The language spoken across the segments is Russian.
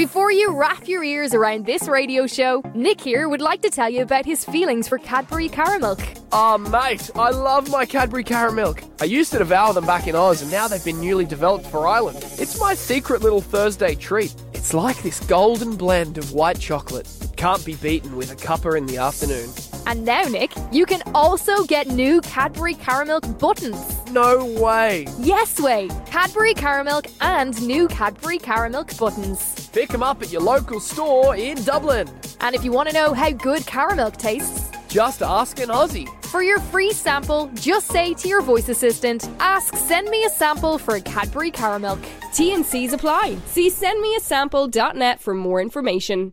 Before you wrap your ears around this radio show, Nick here would like to tell you about his feelings for Cadbury Caramilk. Oh, ah, mate, I love my Cadbury Caramilk. I used to devour them back in Oz, and now they've been newly developed for Ireland. It's my secret little Thursday treat. It's like this golden blend of white chocolate. It can't be beaten with a cuppa in the afternoon. And now, Nick, you can also get new Cadbury Caramilk buttons. No way. Yes way! Cadbury Caramilk and new Cadbury Caramilk buttons. Pick them up at your local store in Dublin. And if you want to know how good caramilk tastes, Just ask an Aussie. for your free sample, just say to your voice assistant, ask send me a sample for a Cadbury Caramilk. T and C's apply. See sendmeasample.net for more information.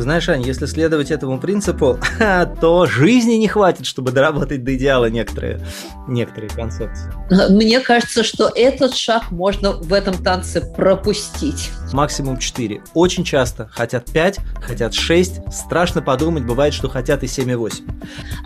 Ты знаешь, Ань, если следовать этому принципу, то жизни не хватит, чтобы доработать до идеала некоторые, некоторые концепции. Мне кажется, что этот шаг можно в этом танце пропустить. Максимум 4. Очень часто хотят 5, хотят 6. Страшно подумать, бывает, что хотят и 7, и 8.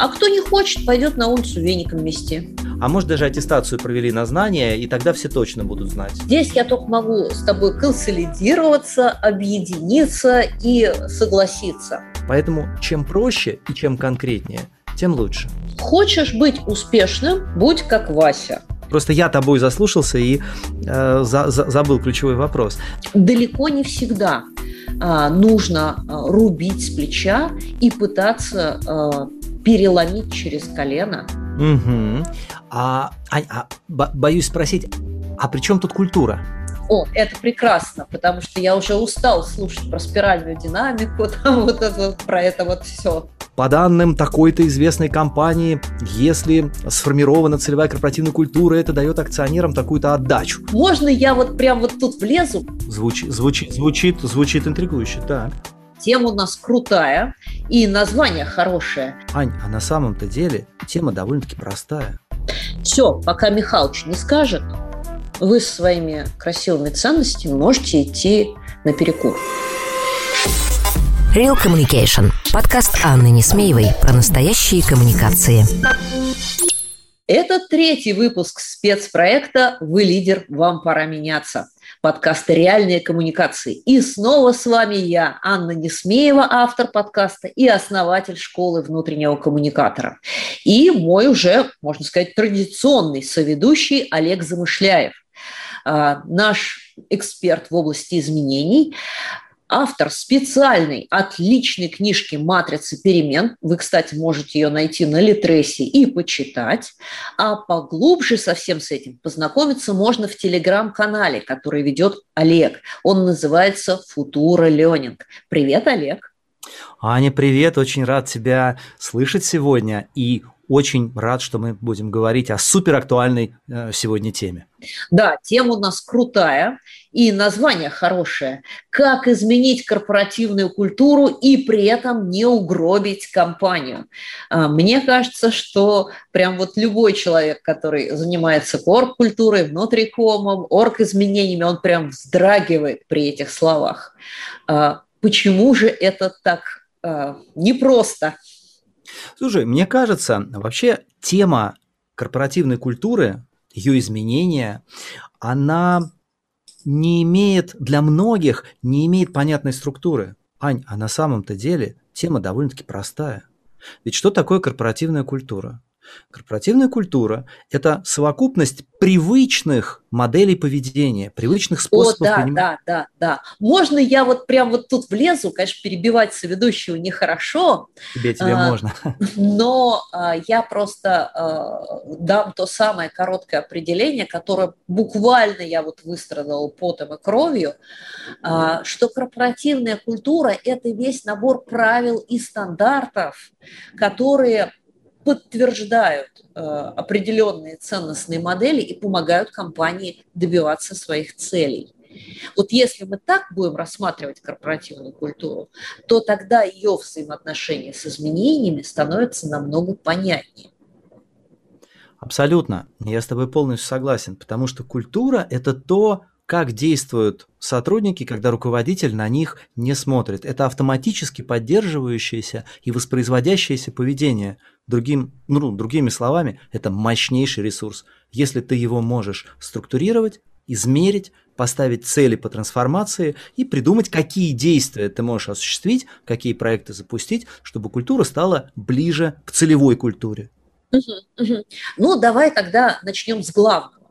А кто не хочет, пойдет на улицу веником мести. А может даже аттестацию провели на знания, и тогда все точно будут знать. Здесь я только могу с тобой консолидироваться, объединиться и согласиться. Поэтому чем проще и чем конкретнее, тем лучше. Хочешь быть успешным, будь как Вася. Просто я тобой заслушался и э, за- за- забыл ключевой вопрос. Далеко не всегда а, нужно а, рубить с плеча и пытаться а, переломить через колено. Мгм. А, Ань, а бо- боюсь спросить, а при чем тут культура? О, это прекрасно, потому что я уже устал слушать про спиральную динамику, там вот это, про это вот все. По данным такой-то известной компании, если сформирована целевая корпоративная культура, это дает акционерам такую-то отдачу. Можно я вот прям вот тут влезу? Звучит, звучит, звучит, звучит интригующе, так. Тема у нас крутая и название хорошее. Ань, а на самом-то деле тема довольно-таки простая. Все, пока Михалыч не скажет, вы со своими красивыми ценностями можете идти на перекур. Real Communication. Подкаст Анны Несмеевой про настоящие коммуникации. Это третий выпуск спецпроекта «Вы лидер, вам пора меняться». Подкаста «Реальные коммуникации». И снова с вами я, Анна Несмеева, автор подкаста и основатель школы внутреннего коммуникатора. И мой уже, можно сказать, традиционный соведущий Олег Замышляев. А, Наш эксперт в области изменений, автор специальной, отличной книжки «Матрицы перемен». Вы, кстати, можете ее найти на Литресе и почитать. А поглубже со всем с этим познакомиться можно в телеграм-канале, который ведет Олег. Он называется «Футура Ленинг». Привет, Олег. Аня, привет, очень рад тебя слышать сегодня и очень рад, что мы будем говорить о суперактуальной э, сегодня теме. Да, тема у нас крутая и название хорошее. Как изменить корпоративную культуру и при этом не угробить компанию. А, Мне кажется, что прям вот любой человек, который занимается корп-культурой, внутрикомом, орг-изменениями, он прям вздрагивает при этих словах. А, Почему же это так а, непросто? Слушай, мне кажется, вообще тема корпоративной культуры, ее изменения, она не имеет для многих, не имеет понятной структуры. Ань, а на самом-то деле тема довольно-таки простая. Ведь что такое корпоративная культура? Корпоративная культура – это совокупность привычных моделей поведения, привычных О, способов да, понимания. да, да, да. Можно я вот прям вот тут влезу, конечно, перебивать соведущего нехорошо, Тебе, тебе А, можно. но а, я просто а, дам то самое короткое определение, которое буквально я вот выстрадала потом и кровью, а, что корпоративная культура – это весь набор правил и стандартов, которые подтверждают э, определенные ценностные модели и помогают компании добиваться своих целей. Вот если мы так будем рассматривать корпоративную культуру, то тогда ее взаимоотношения с изменениями становятся намного понятнее. Абсолютно. Я с тобой полностью согласен, потому что культура – это то, как действуют сотрудники, когда руководитель на них не смотрит. Это автоматически поддерживающееся и воспроизводящееся поведение. Другим, ну, другими словами, это мощнейший ресурс. Если ты его можешь структурировать, измерить, поставить цели по трансформации и придумать, какие действия ты можешь осуществить, какие проекты запустить, чтобы культура стала ближе к целевой культуре. Ну, давай тогда начнем с главного.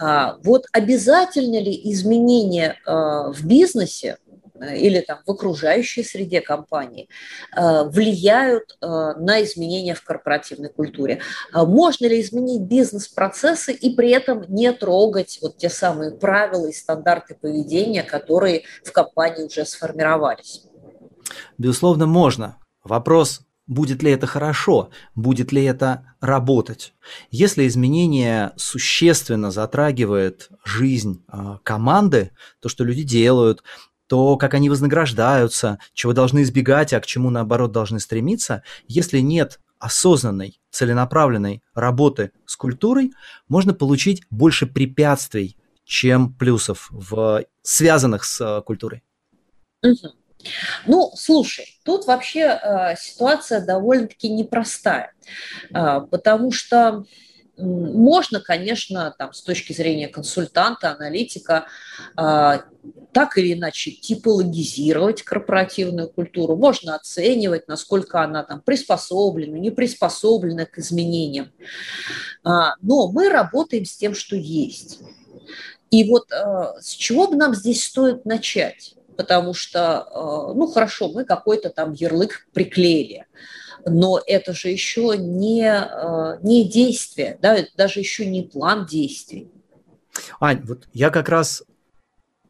А, вот обязательно ли изменения а, в бизнесе э, или там в окружающей среде компании а, влияют на изменения в корпоративной культуре. Можно ли изменить бизнес-процессы и при этом не трогать вот те самые правила и стандарты поведения, которые в компании уже сформировались? Безусловно, можно. Вопрос Будет ли это хорошо? Будет ли это работать? Если изменение существенно затрагивает жизнь э, команды, то, что люди делают, то, как они вознаграждаются, чего должны избегать, а к чему, наоборот, должны стремиться, если нет осознанной, целенаправленной работы с культурой, можно получить больше препятствий, чем плюсов, в, связанных с э, культурой. Угу. Ну, слушай, тут вообще э, ситуация довольно-таки непростая, э, потому что можно, конечно, там, с точки зрения консультанта, аналитика, э, так или иначе типологизировать корпоративную культуру, можно оценивать, насколько она там приспособлена, не приспособлена к изменениям. А, но мы работаем с тем, что есть. И вот э, с чего бы нам здесь стоит начать? Потому что, э, ну хорошо, мы какой-то там ярлык приклеили, но это же еще не, э, не действие, да, это даже еще не план действий. Ань, вот я как раз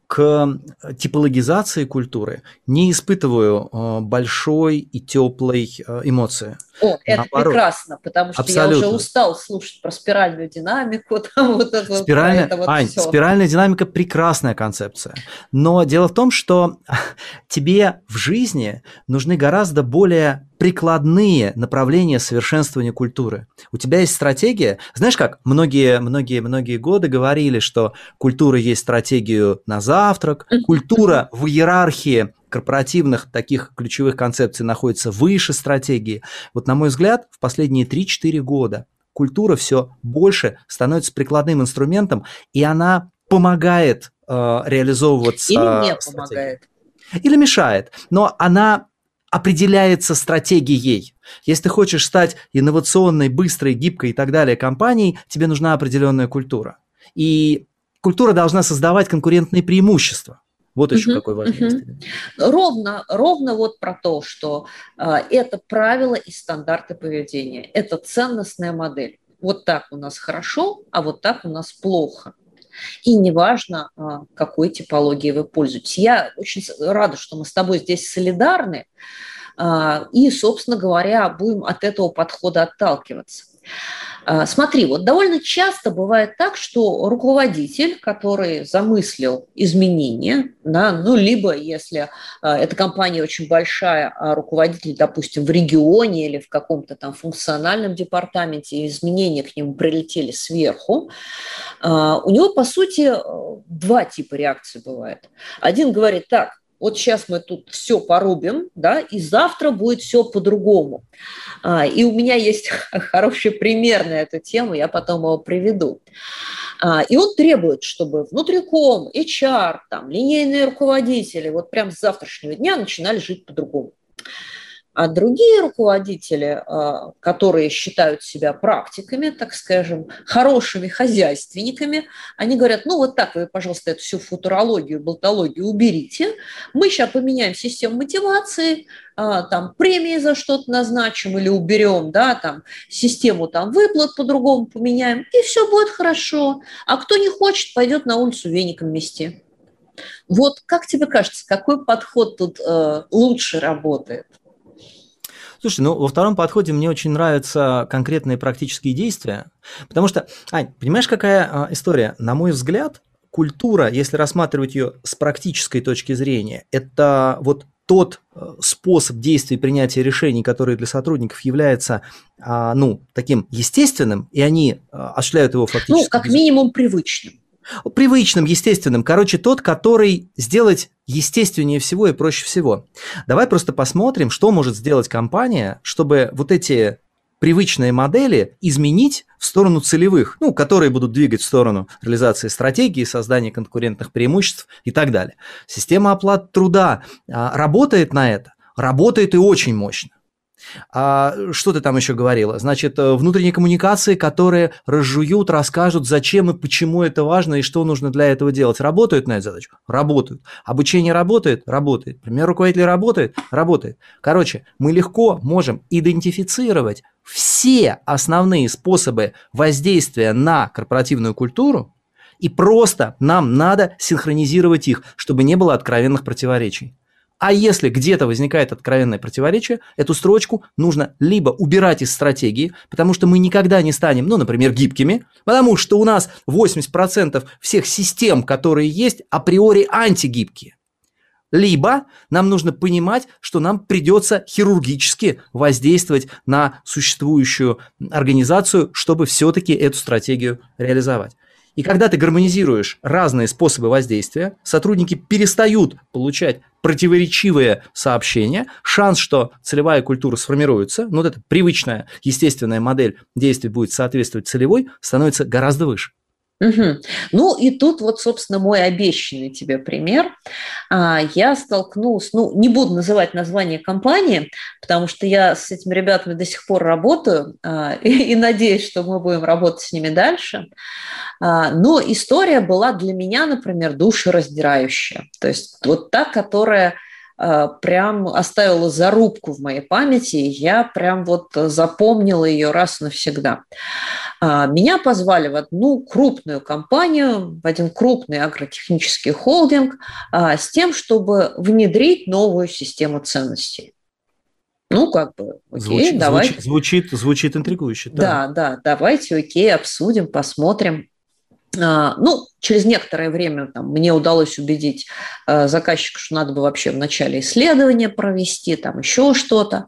к типологизации культуры не испытываю э, большой и теплой э, эмоции. О, это Наоборот. прекрасно, потому что Абсолютно. я уже устал слушать про спиральную динамику. Там вот это, Спиральная, это вот Ань, все. спиральная динамика прекрасная концепция. Но дело в том, что тебе в жизни нужны гораздо более прикладные направления совершенствования культуры. У тебя есть стратегия. Знаешь как, многие, многие, многие годы говорили, что культура есть стратегию на завтрак, культура в иерархии корпоративных таких ключевых концепций находится выше стратегии. Вот на мой взгляд, в последние 3-4 года культура все больше становится прикладным инструментом, и она помогает э, реализовываться. Или не помогает. Или мешает. Но она определяется стратегией. Если ты хочешь стать инновационной, быстрой, гибкой и так далее компанией, тебе нужна определенная культура. И культура должна создавать конкурентные преимущества. Вот еще угу, какой важный угу. Ровно, ровно вот про то, что э, это правила и стандарты поведения. Это ценностная модель. Вот так у нас хорошо, а вот так у нас плохо. И неважно, а, какой типологией вы пользуетесь. Я очень рада, что мы с тобой здесь солидарны. А, и, собственно говоря, будем от этого подхода отталкиваться. А, смотри, вот довольно часто бывает так, что руководитель, который замыслил изменения, да, ну, либо если а, эта компания очень большая, а руководитель, допустим, в регионе или в каком-то там функциональном департаменте, изменения к нему прилетели сверху, а, у него, по сути, два типа реакции бывает. Один говорит, так, вот сейчас мы тут все порубим, да, и завтра будет все по-другому. А, и у меня есть хороший пример на эту тему, я потом его приведу. А, и он требует, чтобы внутриком, HR, там, линейные руководители вот прям с завтрашнего дня начинали жить по-другому. А другие руководители, а, которые считают себя практиками, так скажем, хорошими хозяйственниками, они говорят, ну вот так вы, пожалуйста, эту всю футурологию, болтологию уберите, мы сейчас поменяем систему мотивации, а, там премии за что-то назначим или уберем, да, там систему там выплат по-другому поменяем, и все будет хорошо. А кто не хочет, пойдет на улицу веником мести. Вот как тебе кажется, какой подход тут э, лучше работает? Слушай, ну во втором подходе мне очень нравятся конкретные практические действия, потому что, Ань, понимаешь, какая а, история? На мой взгляд, культура, если рассматривать ее с практической точки зрения, это вот тот э, способ действия и принятия решений, который для сотрудников является, а, ну, таким естественным, и они а, осуществляют его фактически. Ну, как минимум привычным. Привычным, естественным. Короче, тот, который сделать естественнее всего и проще всего. Давай просто посмотрим, что может сделать компания, чтобы вот эти привычные модели изменить в сторону целевых, ну, которые будут двигать в сторону реализации стратегии, создания конкурентных преимуществ и так далее. Система оплат труда а, работает на это, работает и очень мощно. А, что ты там еще говорила? Значит, э, внутренние коммуникации, которые разжуют, расскажут, зачем и почему это важно и что нужно для этого делать. Работают на эту задачу? Работают. Обучение работает? Работает. Пример руководителя работает? Работает. Короче, мы легко можем идентифицировать все основные способы воздействия на корпоративную культуру, и просто нам надо синхронизировать их, чтобы не было откровенных противоречий. А если где-то возникает откровенное противоречие, эту строчку нужно либо убирать из стратегии, потому что мы никогда не станем, ну, например, гибкими, потому что у нас 80% всех систем, которые есть, априори антигибкие. Либо нам нужно понимать, что нам придется хирургически воздействовать на существующую организацию, чтобы все-таки эту стратегию реализовать. И когда ты гармонизируешь разные способы воздействия, сотрудники перестают получать противоречивые сообщения, шанс, что целевая культура сформируется, ну вот эта привычная, естественная модель действий будет соответствовать целевой, становится гораздо выше. Угу. Ну и тут вот, собственно, мой обещанный тебе пример. А, я столкнулась, ну, не буду называть название компании, потому что я с этими ребятами до сих пор работаю а, и надеюсь, что мы будем работать с ними дальше. А, но история была для меня, например, душераздирающая. То есть вот та, которая прям оставила зарубку в моей памяти, я прям вот запомнила ее раз навсегда. А, меня позвали в одну крупную компанию, в один крупный агротехнический холдинг а, с тем, чтобы внедрить новую систему ценностей. Ну, как бы, окей, звучит, давайте. Звучит, звучит интригующе. Да. да, да, давайте, окей, обсудим, посмотрим. А, ну, через некоторое время там, мне удалось убедить э, заказчика, что надо бы вообще в начале исследования провести, там еще что-то.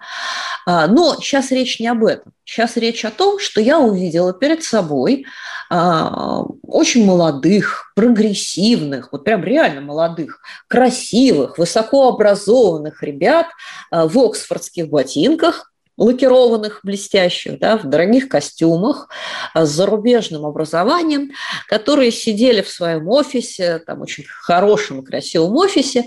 А, но сейчас речь не об этом. Сейчас речь о том, что я увидела перед собой а, очень молодых, прогрессивных, вот прям реально молодых, красивых, высокообразованных ребят а, в оксфордских ботинках, лакированных, блестящих, да, в дорогих костюмах, а, с зарубежным образованием, которые сидели в своем офисе, там очень хорошем и красивом офисе,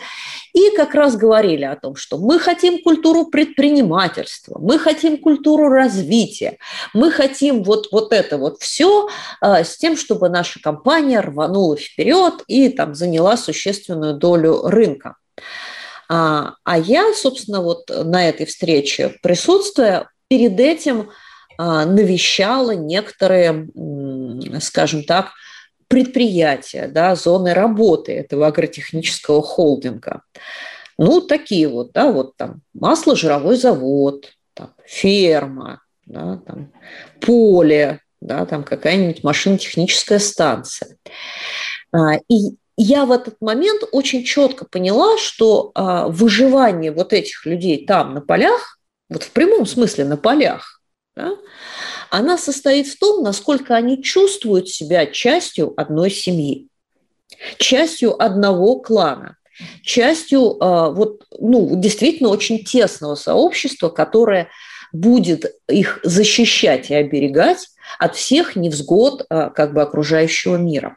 и как раз говорили о том, что мы хотим культуру предпринимательства, мы хотим культуру развития, мы хотим вот, вот это вот все а, с тем, чтобы наша компания рванула вперед и там заняла существенную долю рынка. А, а я, собственно, вот на этой встрече присутствуя, перед этим а, навещала некоторые, скажем так, предприятия, да, зоны работы этого агротехнического холдинга. Ну, такие вот, да, вот там масло-жировой завод, там, ферма, да, там, поле, да, там какая-нибудь машинотехническая станция. А, и я в этот момент очень четко поняла, что а, выживание вот этих людей там на полях, вот в прямом смысле на полях, да, она состоит в том, насколько они чувствуют себя частью одной семьи, частью одного клана, частью а, вот, ну, действительно очень тесного сообщества, которое будет их защищать и оберегать от всех невзгод а, как бы окружающего мира.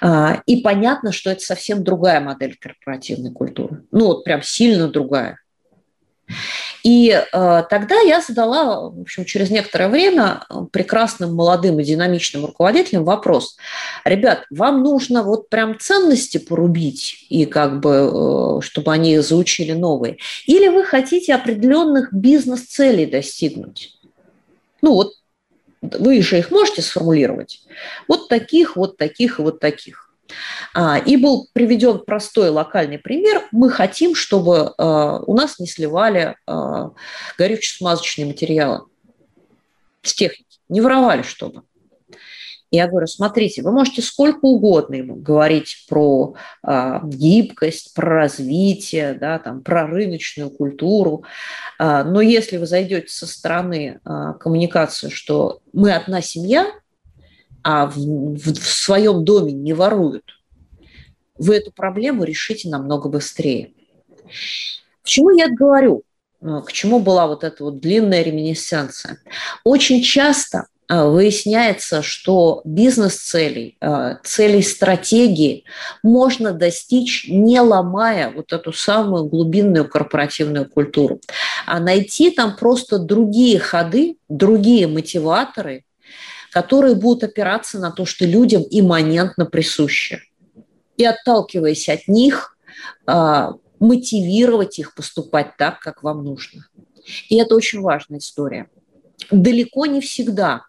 А, и понятно, что это совсем другая модель корпоративной культуры. Ну, вот прям сильно другая. И э, тогда я задала, в общем, через некоторое время прекрасным молодым и динамичным руководителям вопрос. Ребят, вам нужно вот прям ценности порубить, и как бы, э, чтобы они заучили новые? Или вы хотите определенных бизнес-целей достигнуть? Ну вот вы же их можете сформулировать. Вот таких, вот таких и вот таких. А, и был приведен простой локальный пример. Мы хотим, чтобы а, у нас не сливали а, горюче-смазочные материалы с техники, не воровали чтобы. Я говорю, смотрите, вы можете сколько угодно ему говорить про э, гибкость, про развитие, да, там, про рыночную культуру, э, но если вы зайдете со стороны э, коммуникации, что мы одна семья, а в, в, в своем доме не воруют, вы эту проблему решите намного быстрее. Почему я это говорю? К чему была вот эта вот длинная реминесценция? Очень часто выясняется, что бизнес-целей, э, целей стратегии можно достичь, не ломая вот эту самую глубинную корпоративную культуру, а найти там просто другие ходы, другие мотиваторы, которые будут опираться на то, что людям имманентно присуще. И отталкиваясь от них, мотивировать их поступать так, как вам нужно. И это очень важная история. Далеко не всегда а,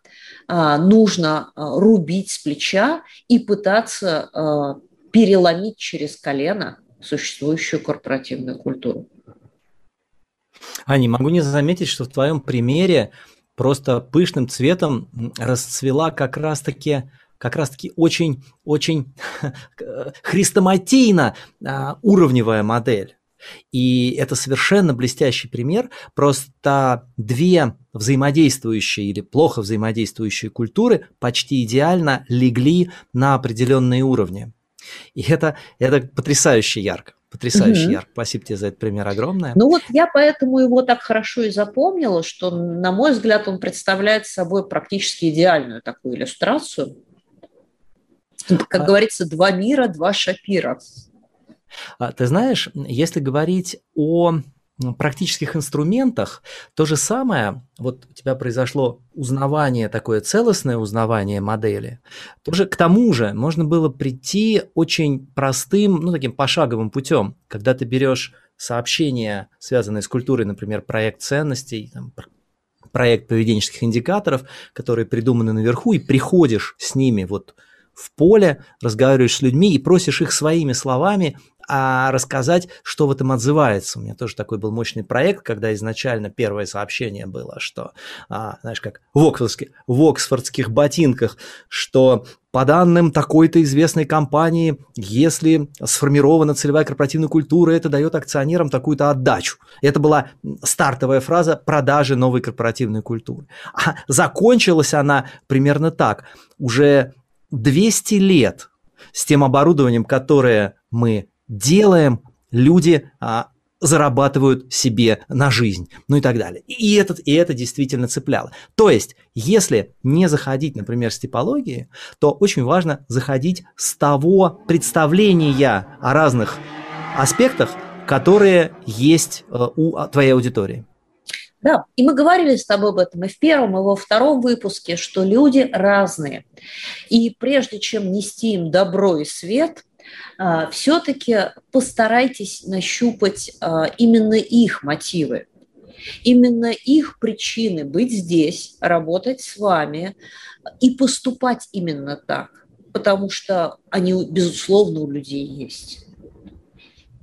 нужно а, рубить с плеча и пытаться а, переломить через колено существующую корпоративную культуру. А могу не заметить, что в твоем примере просто пышным цветом расцвела как раз-таки как раз-таки очень-очень хрестоматийно а, уровневая модель. И это совершенно блестящий пример. Просто две взаимодействующие или плохо взаимодействующие культуры почти идеально легли на определенные уровни. И это, это потрясающе ярко. Потрясающе угу. ярко. Спасибо тебе за этот пример огромное. Ну вот я поэтому его так хорошо и запомнила, что, на мой взгляд, он представляет собой практически идеальную такую иллюстрацию как а говорится, два мира, два шапира. А, ты знаешь, если говорить о практических инструментах, то же самое, вот у тебя произошло узнавание, такое целостное узнавание модели, тоже к тому же можно было прийти очень простым, ну, таким пошаговым путем, когда ты берешь сообщения, связанные с культурой, например, проект ценностей, там, проект поведенческих индикаторов, которые придуманы наверху, и приходишь с ними вот в поле, разговариваешь с людьми и просишь их своими словами а рассказать, что в этом отзывается. У меня тоже такой был мощный проект, когда изначально первое сообщение было, что, а, знаешь, как в, Оксфордских, в оксфордских ботинках, что по данным такой-то известной компании, если сформирована целевая корпоративная культура, это дает акционерам такую-то отдачу. Это была стартовая фраза продажи новой корпоративной культуры. А закончилась она примерно так. Уже 200 лет с тем оборудованием, которое мы делаем, люди а, зарабатывают себе на жизнь, ну и так далее. И, этот, и это действительно цепляло. То есть, если не заходить, например, с типологии, то очень важно заходить с того представления о разных аспектах, которые есть э, у твоей аудитории. Да, и мы говорили с тобой об этом и в первом, и во втором выпуске, что люди разные. И прежде чем нести им добро и свет, а, все-таки постарайтесь нащупать а, именно их мотивы, именно их причины быть здесь, работать с вами и поступать именно так, потому что они, безусловно, у людей есть.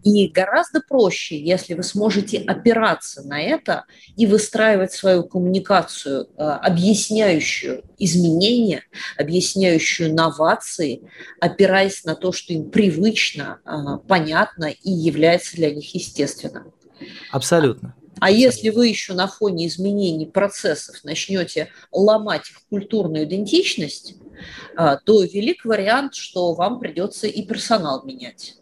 И гораздо проще, если вы сможете опираться на это и выстраивать свою коммуникацию, э, объясняющую изменения, объясняющую новации, опираясь на то, что им привычно, э, понятно и является для них естественным. Абсолютно. А если вы еще на фоне изменений процессов начнете ломать их культурную идентичность, то велик вариант, что вам придется и персонал менять.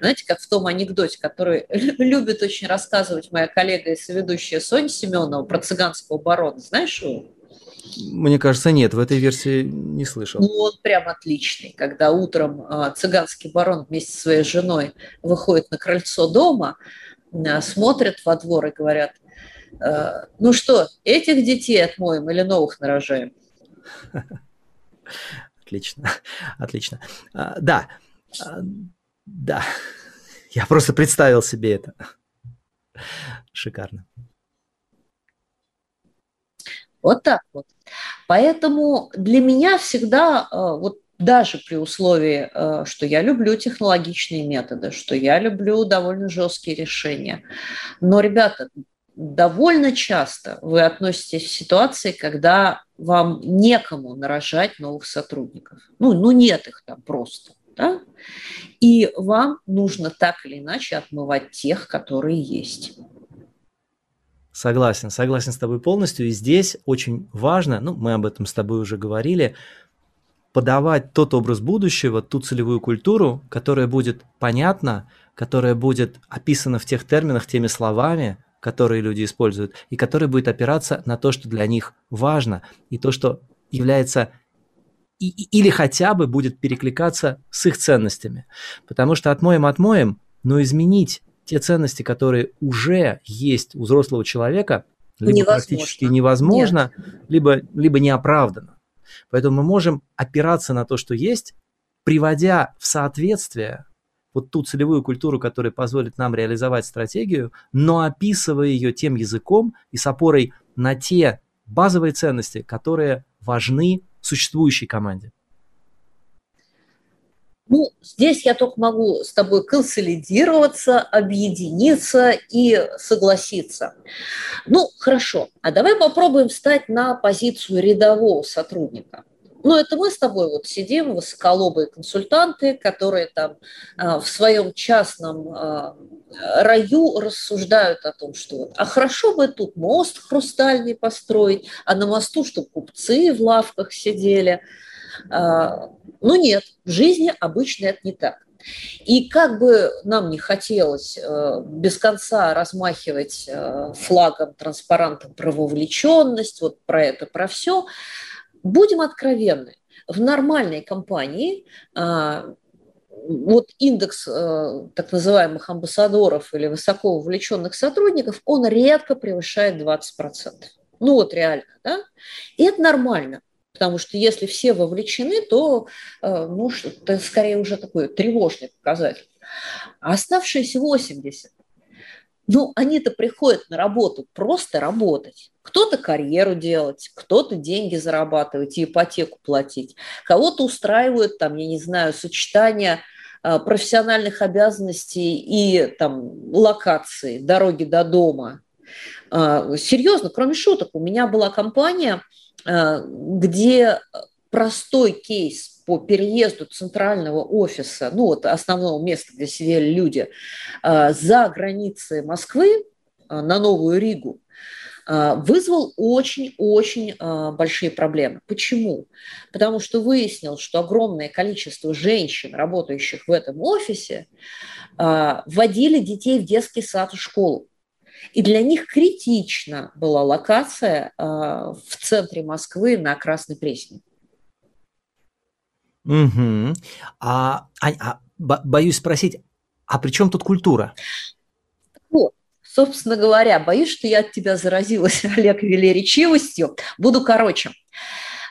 Знаете, как в том анекдоте, который любит очень рассказывать моя коллега и соведущая Соня Семенова про цыганского барона. Знаешь его? Мне кажется, нет, в этой версии не слышал. Ну, он прям отличный. Когда утром а, цыганский барон вместе со своей женой выходит на крыльцо дома, а, смотрят во двор и говорят, ну что, этих детей отмоем или новых нарожаем? Отлично, отлично. А, да, а, да, я просто представил себе это. Шикарно. Вот так вот. Поэтому для меня всегда, а, вот даже при условии, что я люблю технологичные методы, что я люблю довольно жесткие решения. Но, ребята, довольно часто вы относитесь в ситуации, когда вам некому нарожать новых сотрудников. Ну, ну нет их там просто. Да? И вам нужно так или иначе отмывать тех, которые есть. Согласен, согласен с тобой полностью. И здесь очень важно, ну, мы об этом с тобой уже говорили, подавать тот образ будущего, ту целевую культуру, которая будет понятна, которая будет описана в тех терминах, теми словами, которые люди используют, и которая будет опираться на то, что для них важно, и то, что является и, или хотя бы будет перекликаться с их ценностями. Потому что отмоем отмоем, но изменить те ценности, которые уже есть у взрослого человека, либо невозможно. практически невозможно, либо, либо неоправданно. Поэтому мы можем опираться на то, что есть, приводя в соответствие вот ту целевую культуру, которая позволит нам реализовать стратегию, но описывая ее тем языком и с опорой на те базовые ценности, которые важны существующей команде. Ну, здесь я только могу с тобой консолидироваться, объединиться и согласиться. Ну, хорошо, а давай попробуем встать на позицию рядового сотрудника. Ну, это мы с тобой вот сидим, высоколобые консультанты, которые там а, в своем частном а, раю рассуждают о том, что вот, а хорошо бы тут мост хрустальный построить, а на мосту, чтобы купцы в лавках сидели – а, но нет, в жизни обычно это не так. И как бы нам не хотелось э, без конца размахивать э, флагом, транспарантом про вовлеченность, вот про это, про все, будем откровенны. В нормальной компании а, вот индекс э, так называемых амбассадоров или высоко вовлеченных сотрудников, он редко превышает 20%. Ну вот реально, да? И это нормально. Потому что если все вовлечены, то э, ну, это скорее уже такой тревожный показатель. А оставшиеся 80, ну, они-то приходят на работу просто работать. Кто-то карьеру делать, кто-то деньги зарабатывать ипотеку платить. Кого-то устраивают, там, я не знаю, сочетание э, профессиональных обязанностей и там локации, дороги до дома. А, серьезно, кроме шуток, у меня была компания – Э, где простой кейс по переезду центрального офиса, ну вот основного места, где сидели люди, э, за границы Москвы э, на Новую Ригу, вызвал очень-очень большие проблемы. Почему? Потому что выяснил, что огромное количество женщин, работающих в этом офисе, вводили детей в детский сад и школу. И для них критична была локация в центре Москвы на Красной Пресне. Угу. А, Ань, а, боюсь спросить, а при чем тут культура? Вот, собственно говоря, боюсь, что я от тебя заразилась, Олег, велеречивостью. Буду короче.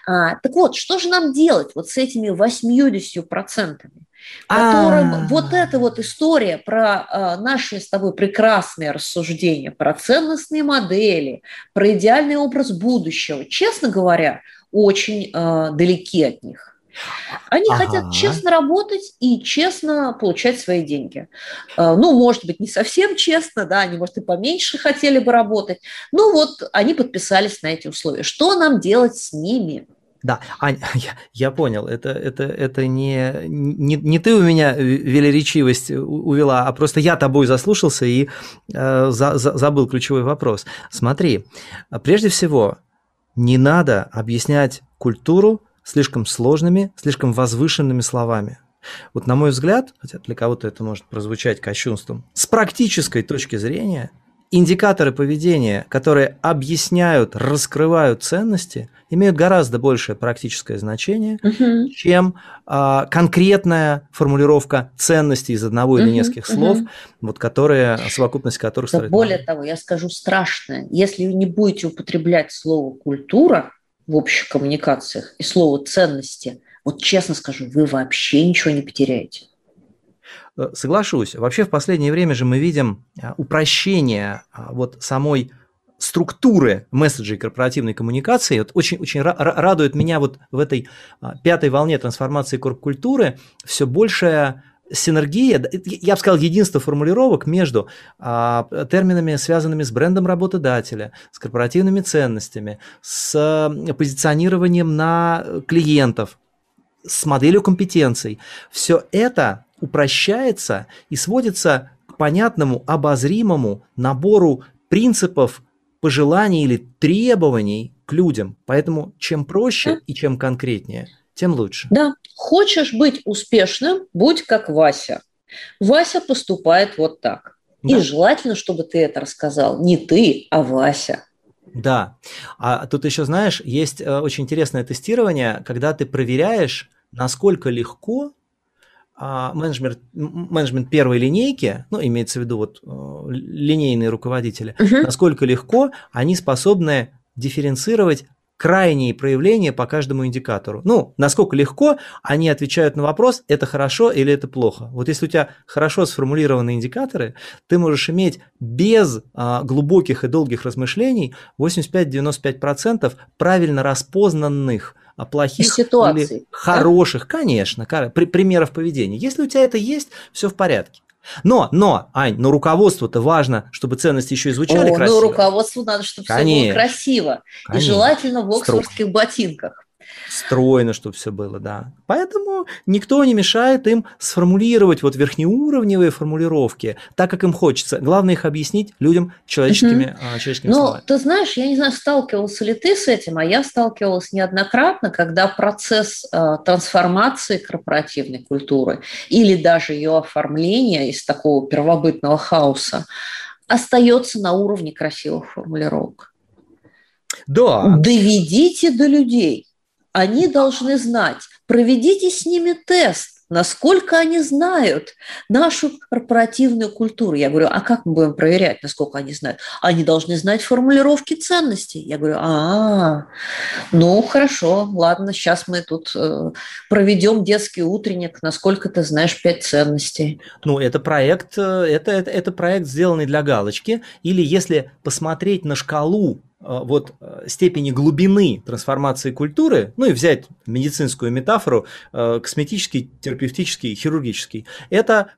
А, так вот, что же нам делать вот с этими 80 процентами? которым вот эта вот история про э, наши с тобой прекрасные рассуждения, про ценностные модели, про идеальный образ будущего, честно говоря, очень э, далеки от них. Они ага. хотят честно работать и честно получать свои деньги. Ну, может быть, не совсем честно, да, они, может, и поменьше хотели бы работать. Ну, вот они подписались на эти условия. Что нам делать с ними? Да, Ань, я, я понял, это, это, это не, не, не ты у меня велеречивость увела, а просто я тобой заслушался и э, за, за, забыл ключевой вопрос. Смотри, прежде всего, не надо объяснять культуру слишком сложными, слишком возвышенными словами. Вот на мой взгляд, хотя для кого-то это может прозвучать кощунством, с практической точки зрения – индикаторы поведения, которые объясняют, раскрывают ценности, имеют гораздо большее практическое значение, угу. чем а, конкретная формулировка ценностей из одного угу, или нескольких слов, угу. вот которые, совокупность которых... Да более того, я скажу страшное. Если вы не будете употреблять слово «культура» в общих коммуникациях и слово «ценности», вот честно скажу, вы вообще ничего не потеряете. Э, соглашусь. Вообще в последнее время же мы видим а, упрощение а, вот самой структуры месседжей корпоративной коммуникации. Вот очень, очень радует меня вот в этой пятой волне трансформации корпкультуры все большая синергия, я бы сказал, единство формулировок между а, терминами, связанными с брендом работодателя, с корпоративными ценностями, с позиционированием на клиентов, с моделью компетенций. Все это упрощается и сводится к понятному, обозримому набору принципов, пожеланий или требований к людям. Поэтому чем проще и чем конкретнее, тем лучше. Да. Хочешь быть успешным, будь как Вася. Вася поступает вот так. Да. И желательно, чтобы ты это рассказал. Не ты, а Вася. Да. А тут еще, знаешь, есть э, очень интересное тестирование, когда ты проверяешь, насколько легко а, менеджмент, менеджмент первой линейки, ну, имеется в виду вот э, линейные руководители, угу. насколько легко они способны дифференцировать крайние проявления по каждому индикатору. Ну, насколько легко они отвечают на вопрос, это хорошо или это плохо. Вот если у тебя хорошо сформулированные индикаторы, ты можешь иметь без а, глубоких и долгих размышлений 85-95% правильно распознанных а, плохих или хороших, да? конечно, примеров поведения. Если у тебя это есть, все в порядке. Но, но, Ань, но руководству-то важно, чтобы ценности еще и звучали О, красиво. Ну, руководству надо, чтобы Конечно. все было красиво. Конечно. И желательно в оксфордских Строго. ботинках стройно, чтобы все было, да. Поэтому никто не мешает им сформулировать вот верхнеуровневые формулировки так, как им хочется. Главное их объяснить людям человеческими, угу. а, человеческими Ну, словами. ты знаешь, я не знаю, сталкивался ли ты с этим, а я сталкивалась неоднократно, когда процесс э, трансформации корпоративной культуры или даже ее оформления из такого первобытного хаоса остается на уровне красивых формулировок. Да. Доведите до людей они должны знать. Проведите с ними тест, насколько они знают нашу корпоративную культуру. Я говорю, а как мы будем проверять, насколько они знают? Они должны знать формулировки ценностей. Я говорю, а, ну хорошо, ладно, сейчас мы тут э, проведем детский утренник, насколько ты знаешь пять ценностей. Ну, это проект, э, это, это, это проект, сделанный для галочки. Или если посмотреть на шкалу вот э, степени глубины трансформации культуры, ну и взять медицинскую метафору, э, косметический, терапевтический, хирургический, это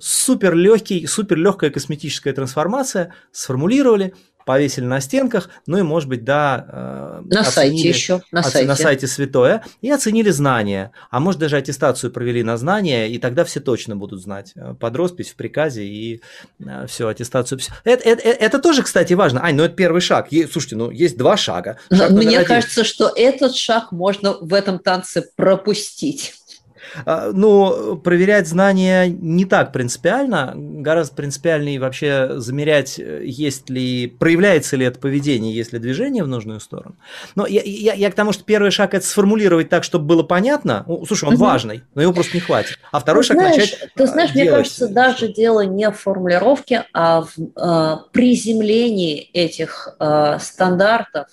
супер легкий, супер легкая косметическая трансформация, сформулировали, повесили на стенках, ну и, может быть, да, э, на сайте еще, на сайте. на сайте святое, и оценили знания, а может даже аттестацию провели на знания, и тогда все точно будут знать э, под роспись в приказе и э, все, аттестацию. Все. Это, это, это тоже, кстати, важно. Ань, ну это первый шаг. Слушайте, ну есть два шага. Шаг Мне один. кажется, что этот шаг можно в этом танце пропустить. А, ну, проверять знания не так принципиально, гораздо принципиальнее вообще замерять, есть ли, проявляется ли это поведение, есть ли движение в нужную сторону. Но я, я, я к тому, что первый шаг это сформулировать так, чтобы было понятно. Слушай, он угу. важный, но его просто не хватит. А второй ты шаг знаешь, начать. Ты знаешь, мне кажется, даже дело не в формулировке, а в э, приземлении этих э, стандартов,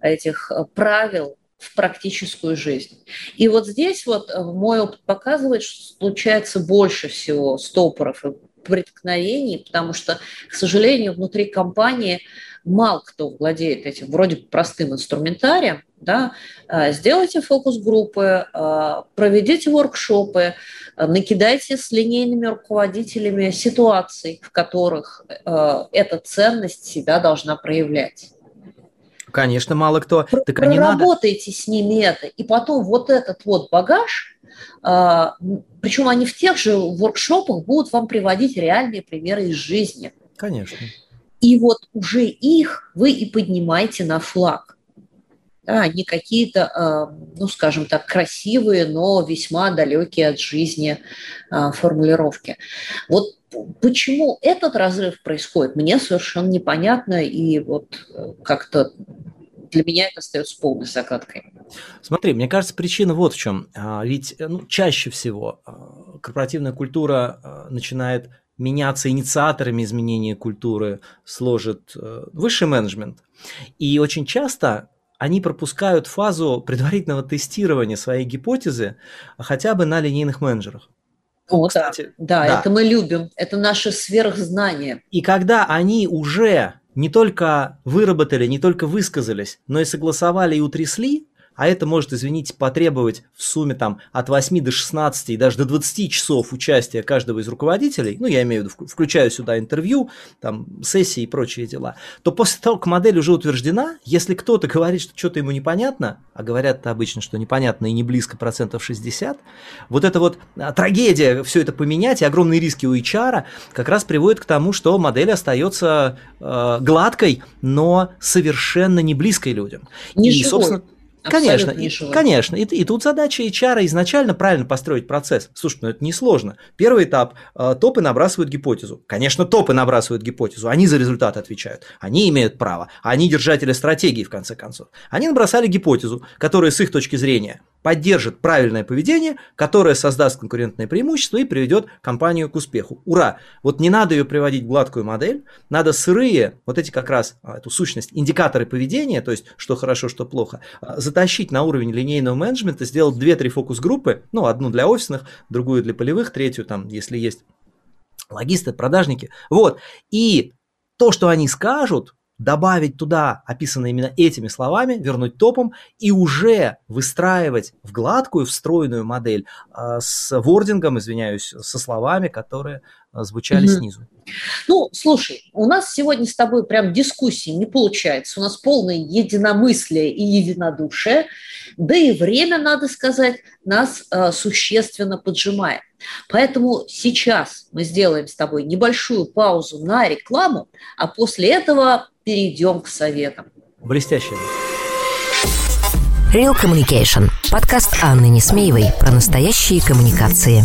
этих э, правил в практическую жизнь. И вот здесь вот э, мой опыт показывает, что случается больше всего стопоров и преткновений, потому что, к сожалению, внутри компании мало кто владеет этим вроде простым инструментарием, да, э, сделайте фокус-группы, э, проведите воркшопы, накидайте с линейными руководителями ситуаций, в которых эта ценность себя должна проявлять. Конечно, мало кто. так Проработайте надо... с ними это. И потом вот этот вот багаж, а, причем они в тех же воркшопах будут вам приводить реальные примеры из жизни. Конечно. И вот уже их вы и поднимаете на флаг. Да, не какие-то, а, ну, скажем так, красивые, но весьма далекие от жизни а, формулировки. Вот Почему этот разрыв происходит, мне совершенно непонятно, и вот э, как-то для меня это остается полной загадкой. Смотри, мне кажется, причина вот в чем. А, ведь э, ну, чаще всего корпоративная культура начинает меняться инициаторами изменения культуры, сложит э, высший менеджмент. И очень часто они пропускают фазу предварительного тестирования своей гипотезы хотя бы на линейных менеджерах. О, Кстати, да. да, да, это мы любим, это наше сверхзнание. И когда они уже не только выработали, не только высказались, но и согласовали и утрясли, а это может, извините, потребовать в сумме там от 8 до 16 и даже до 20 часов участия каждого из руководителей, ну, я имею в виду, включаю сюда интервью, там, сессии и прочие дела, то после того, как модель уже утверждена, если кто-то говорит, что что-то ему непонятно, а говорят обычно, что непонятно и не близко процентов 60, вот эта вот а, трагедия все это поменять и огромные риски у HR как раз приводит к тому, что модель остается э, гладкой, но совершенно не близкой людям. Не и, живой. собственно, Конечно, и, конечно. И, и тут задача HR изначально правильно построить процесс. Слушай, ну это несложно. Первый этап э, топы набрасывают гипотезу. Конечно, топы набрасывают гипотезу. Они за результат отвечают. Они имеют право. Они держатели стратегии, в конце концов. Они набросали гипотезу, которая с их точки зрения поддержит правильное поведение, которое создаст конкурентное преимущество и приведет компанию к успеху. Ура! Вот не надо ее приводить в гладкую модель, надо сырые, вот эти как раз, а, эту сущность, индикаторы поведения, то есть что хорошо, что плохо, а, затащить на уровень линейного менеджмента, сделать 2-3 фокус-группы, ну, одну для офисных, другую для полевых, третью там, если есть логисты, продажники. Вот. И то, что они скажут, добавить туда описанные именно этими словами, вернуть топом и уже выстраивать в гладкую, встроенную модель э, с вордингом, извиняюсь, со словами, которые э, звучали угу. снизу. Ну, слушай, у нас сегодня с тобой прям дискуссии не получается. У нас полное единомыслие и единодушие. Да и время, надо сказать, нас э, существенно поджимает. Поэтому сейчас мы сделаем с тобой небольшую паузу на рекламу, а после этого перейдем к советам. Блестяще. Real Communication. Подкаст Анны Несмеевой про настоящие коммуникации.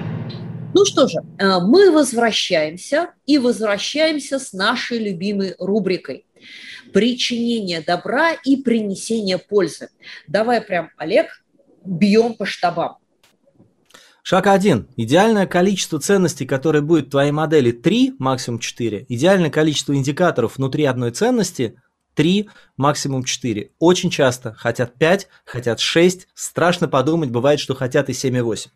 Ну что же, э, мы возвращаемся и возвращаемся с нашей любимой рубрикой причинение добра и принесение пользы. Давай прям, Олег, бьем по штабам. Шаг один. Идеальное количество ценностей, которое будет в твоей модели 3, максимум 4. Идеальное количество индикаторов внутри одной ценности 3, максимум 4. Очень часто хотят 5, хотят 6. Страшно подумать, бывает, что хотят и 7, и 8.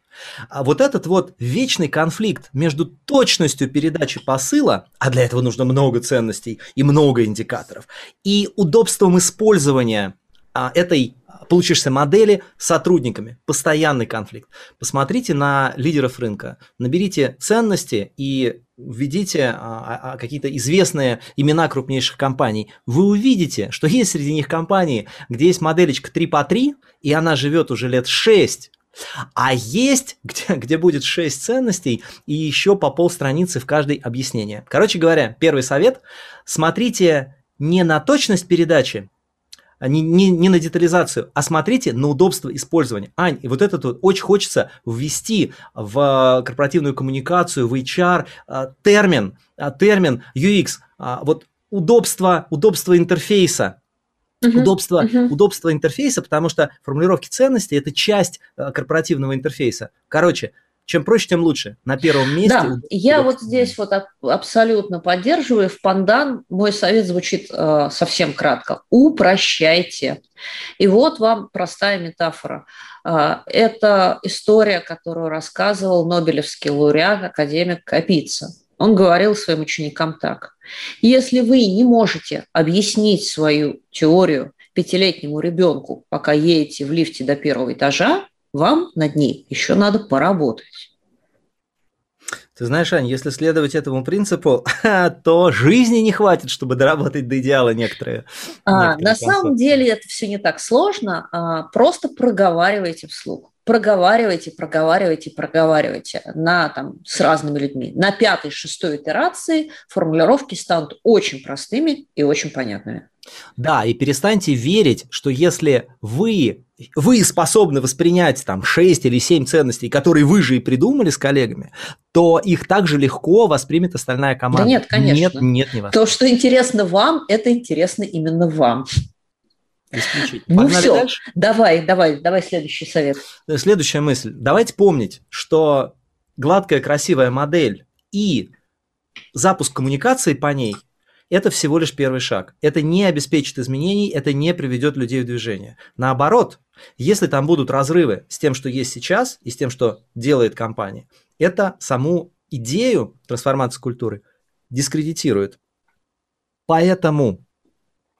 А вот этот вот вечный конфликт между точностью передачи посыла, а для этого нужно много ценностей и много индикаторов, и удобством использования а, этой получившейся модели сотрудниками. Постоянный конфликт. Посмотрите на лидеров рынка, наберите ценности и введите а, а, какие-то известные имена крупнейших компаний. Вы увидите, что есть среди них компании, где есть моделечка 3 по 3, и она живет уже лет 6, а есть, где, где будет 6 ценностей и еще по полстраницы в каждой объяснение. Короче говоря, первый совет. Смотрите не на точность передачи, а не, не, не на детализацию, а смотрите на удобство использования. Ань, и вот это вот очень хочется ввести в корпоративную коммуникацию, в HR а, термин, а, термин UX, вот удобство, удобство интерфейса, Uh-huh, удобство, uh-huh. удобство интерфейса, потому что формулировки ценностей это часть корпоративного интерфейса. Короче, чем проще, тем лучше. На первом месте. Да, я вот здесь вот абсолютно поддерживаю. В пандан мой совет звучит э, совсем кратко. Упрощайте. И вот вам простая метафора. Э, это история, которую рассказывал Нобелевский лауреат, академик Капица. Он говорил своим ученикам так. Если вы не можете объяснить свою теорию пятилетнему ребенку, пока едете в лифте до первого этажа, вам над ней еще надо поработать. Ты знаешь, Ань, если следовать этому принципу, то жизни не хватит, чтобы доработать до идеала некоторые. А, некоторые на концепты. самом деле это все не так сложно. А, просто проговаривайте вслух. Проговаривайте, проговаривайте, проговаривайте на, там, с разными людьми. На пятой, шестой итерации формулировки станут очень простыми и очень понятными. Да, и перестаньте верить, что если вы вы способны воспринять там 6 или 7 ценностей, которые вы же и придумали с коллегами, то их также легко воспримет остальная команда. Да нет, конечно. Нет, нет, не То, что интересно вам, это интересно именно вам. Исключить. Ну все, дальше? давай, давай, давай следующий совет. Следующая мысль. Давайте помнить, что гладкая, красивая модель и запуск коммуникации по ней это всего лишь первый шаг. Это не обеспечит изменений, это не приведет людей в движение. Наоборот, если там будут разрывы с тем, что есть сейчас, и с тем, что делает компания, это саму идею трансформации культуры дискредитирует. Поэтому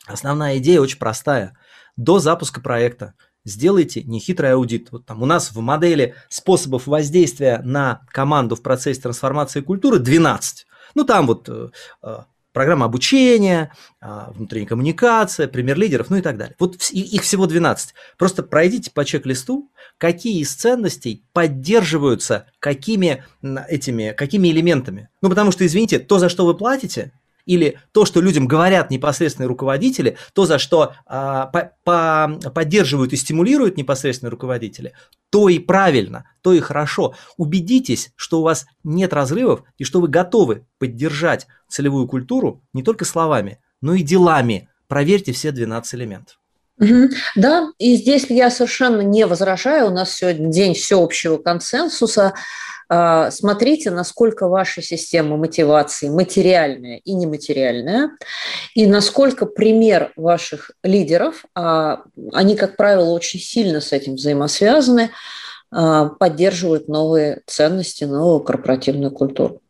Основная идея очень простая. До запуска проекта сделайте нехитрый аудит. Вот там у нас в модели способов воздействия на команду в процессе трансформации культуры 12. Ну, там вот э, э, программа обучения, э, внутренняя коммуникация, пример лидеров, ну и так далее. Вот их всего 12. Просто пройдите по чек-листу, какие из ценностей поддерживаются какими этими, какими элементами. Ну, потому что, извините, то, за что вы платите, или то, что людям говорят непосредственные руководители, то, за что а, по, по, поддерживают и стимулируют непосредственные руководители, то и правильно, то и хорошо. Убедитесь, что у вас нет разрывов и что вы готовы поддержать целевую культуру не только словами, но и делами. Проверьте все 12 элементов. Да, и здесь я совершенно не возражаю. У нас сегодня день всеобщего консенсуса. А, смотрите, насколько ваша система мотивации материальная и нематериальная, и насколько пример ваших лидеров, а они, как правило, очень сильно с этим взаимосвязаны, а, поддерживают новые ценности, новую корпоративную культуру.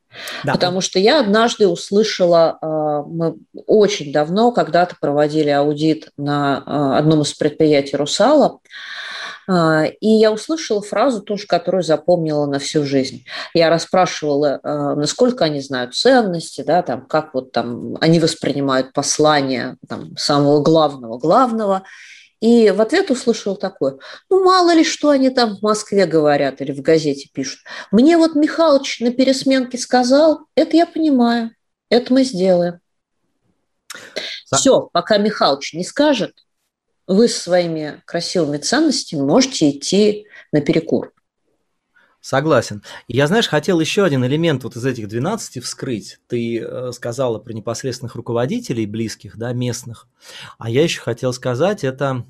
Да. Потому что я однажды услышала, мы очень давно когда-то проводили аудит на одном из предприятий «Русала», и я услышала фразу тоже, которую запомнила на всю жизнь. Я расспрашивала, а, насколько они знают ценности, да, там, как вот там они воспринимают послание там, самого главного главного. И в ответ услышала такое, ну, мало ли, что они там в Москве говорят или в газете пишут. Мне вот Михалыч на пересменке сказал, это я понимаю, это мы сделаем. Все, пока Михалыч не скажет, вы со своими красивыми ценностями можете идти на перекур. Согласен. Я, знаешь, хотел еще один элемент вот из этих 12 вскрыть. Ты э, сказала про непосредственных руководителей близких, да, местных. А я еще хотел сказать, это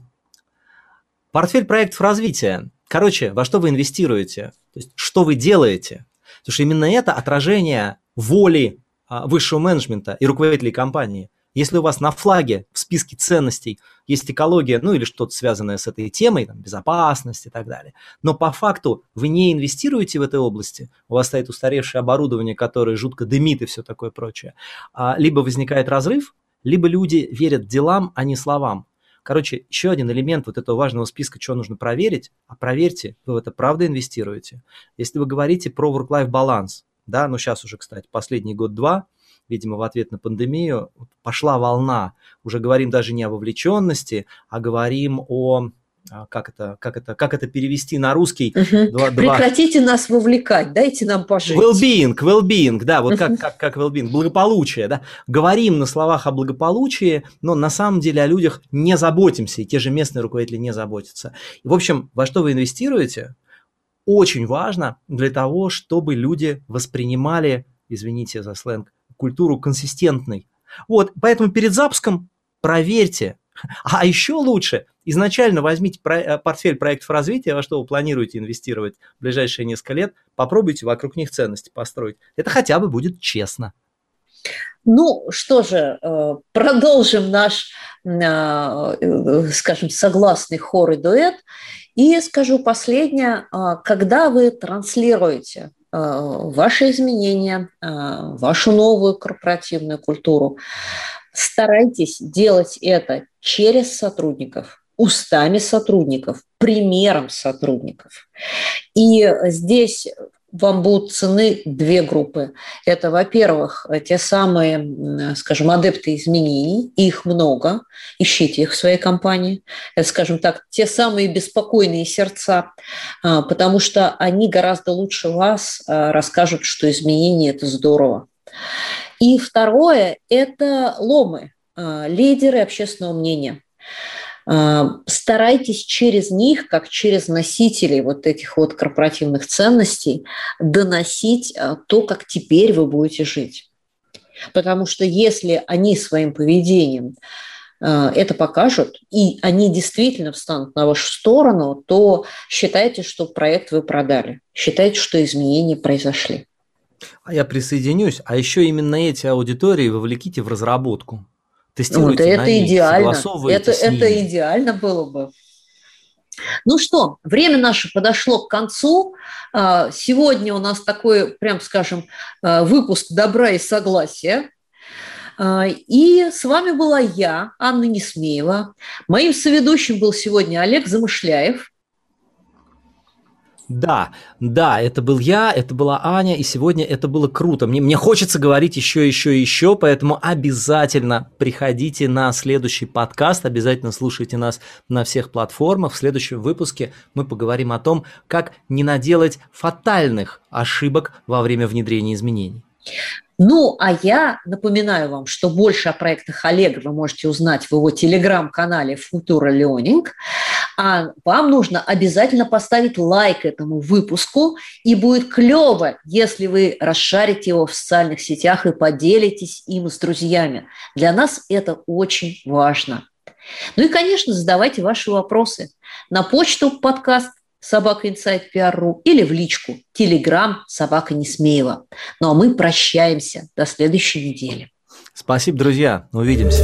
портфель проектов развития. Короче, во что вы инвестируете, то есть что вы делаете. Потому что именно это отражение воли а, высшего менеджмента и руководителей компании. Если у вас на флаге в списке ценностей есть экология, ну или что-то связанное с этой темой, там, безопасность и так далее, но по факту вы не инвестируете в этой области, у вас стоит устаревшее оборудование, которое жутко дымит и все такое прочее, а, либо возникает разрыв, либо люди верят делам, а не словам. Короче, еще один элемент вот этого важного списка, что нужно проверить, а проверьте, вы в это правда инвестируете. Если вы говорите про work-life баланс, да, ну сейчас уже, кстати, последний год-два, видимо, в ответ на пандемию, пошла волна. Уже говорим даже не о вовлеченности, а говорим о а, как это, как это, как это перевести на русский? Угу. Два, Прекратите два... нас вовлекать, дайте нам пожить. Well-being, well-being, да, вот как, как, как well-being, благополучие, да. Говорим на словах о благополучии, но на самом деле о людях не заботимся, и те же местные руководители не заботятся. И, в общем, во что вы инвестируете, очень важно для того, чтобы люди воспринимали, извините за сленг, культуру консистентной. Вот, поэтому перед запуском проверьте. А еще лучше, изначально возьмите э, портфель проектов развития, во что вы планируете инвестировать в ближайшие несколько лет, попробуйте вокруг них ценности построить. Это хотя бы будет честно. Ну что же, э, продолжим наш, э, скажем, согласный хор и дуэт. И скажу последнее, когда вы транслируете ваши изменения, э, вашу новую корпоративную культуру. Старайтесь делать это через сотрудников, устами сотрудников, примером сотрудников. И здесь вам будут цены две группы. Это, во-первых, те самые, скажем, адепты изменений, их много, ищите их в своей компании. Это, скажем так, те самые беспокойные сердца, а, потому что они гораздо лучше вас а, расскажут, что изменения – это здорово. И второе – это ломы, а, лидеры общественного мнения – старайтесь через них, как через носителей вот этих вот корпоративных ценностей, доносить а, то, как теперь вы будете жить. Потому что если они своим поведением а, это покажут, и они действительно встанут на вашу сторону, то считайте, что проект вы продали, считайте, что изменения произошли. А я присоединюсь. А еще именно эти аудитории вовлеките в разработку. Тестируйте вот, это них, идеально. Это, это идеально было бы. Ну что, время наше подошло к концу. А, сегодня у нас такой, прям скажем, а, выпуск добра и согласия. А, и с вами была я, Анна Несмеева. Моим соведущим был сегодня Олег Замышляев. Да, да, это был я, это была Аня, и сегодня это было круто. Мне, мне хочется говорить еще, еще, еще, поэтому обязательно приходите на следующий подкаст, обязательно слушайте нас на всех платформах. В следующем выпуске мы поговорим о том, как не наделать фатальных ошибок во время внедрения изменений. Ну, а я напоминаю вам, что больше о проектах Олега вы можете узнать в его телеграм-канале Futura Learning. А вам нужно обязательно поставить лайк этому выпуску, и будет клево, если вы расшарите его в социальных сетях и поделитесь им с друзьями. Для нас это очень важно. Ну и, конечно, задавайте ваши вопросы на почту подкаст собака инсайт пиар.ру или в личку телеграм собака Несмеева. Ну а мы прощаемся до следующей недели. Спасибо, друзья. Увидимся.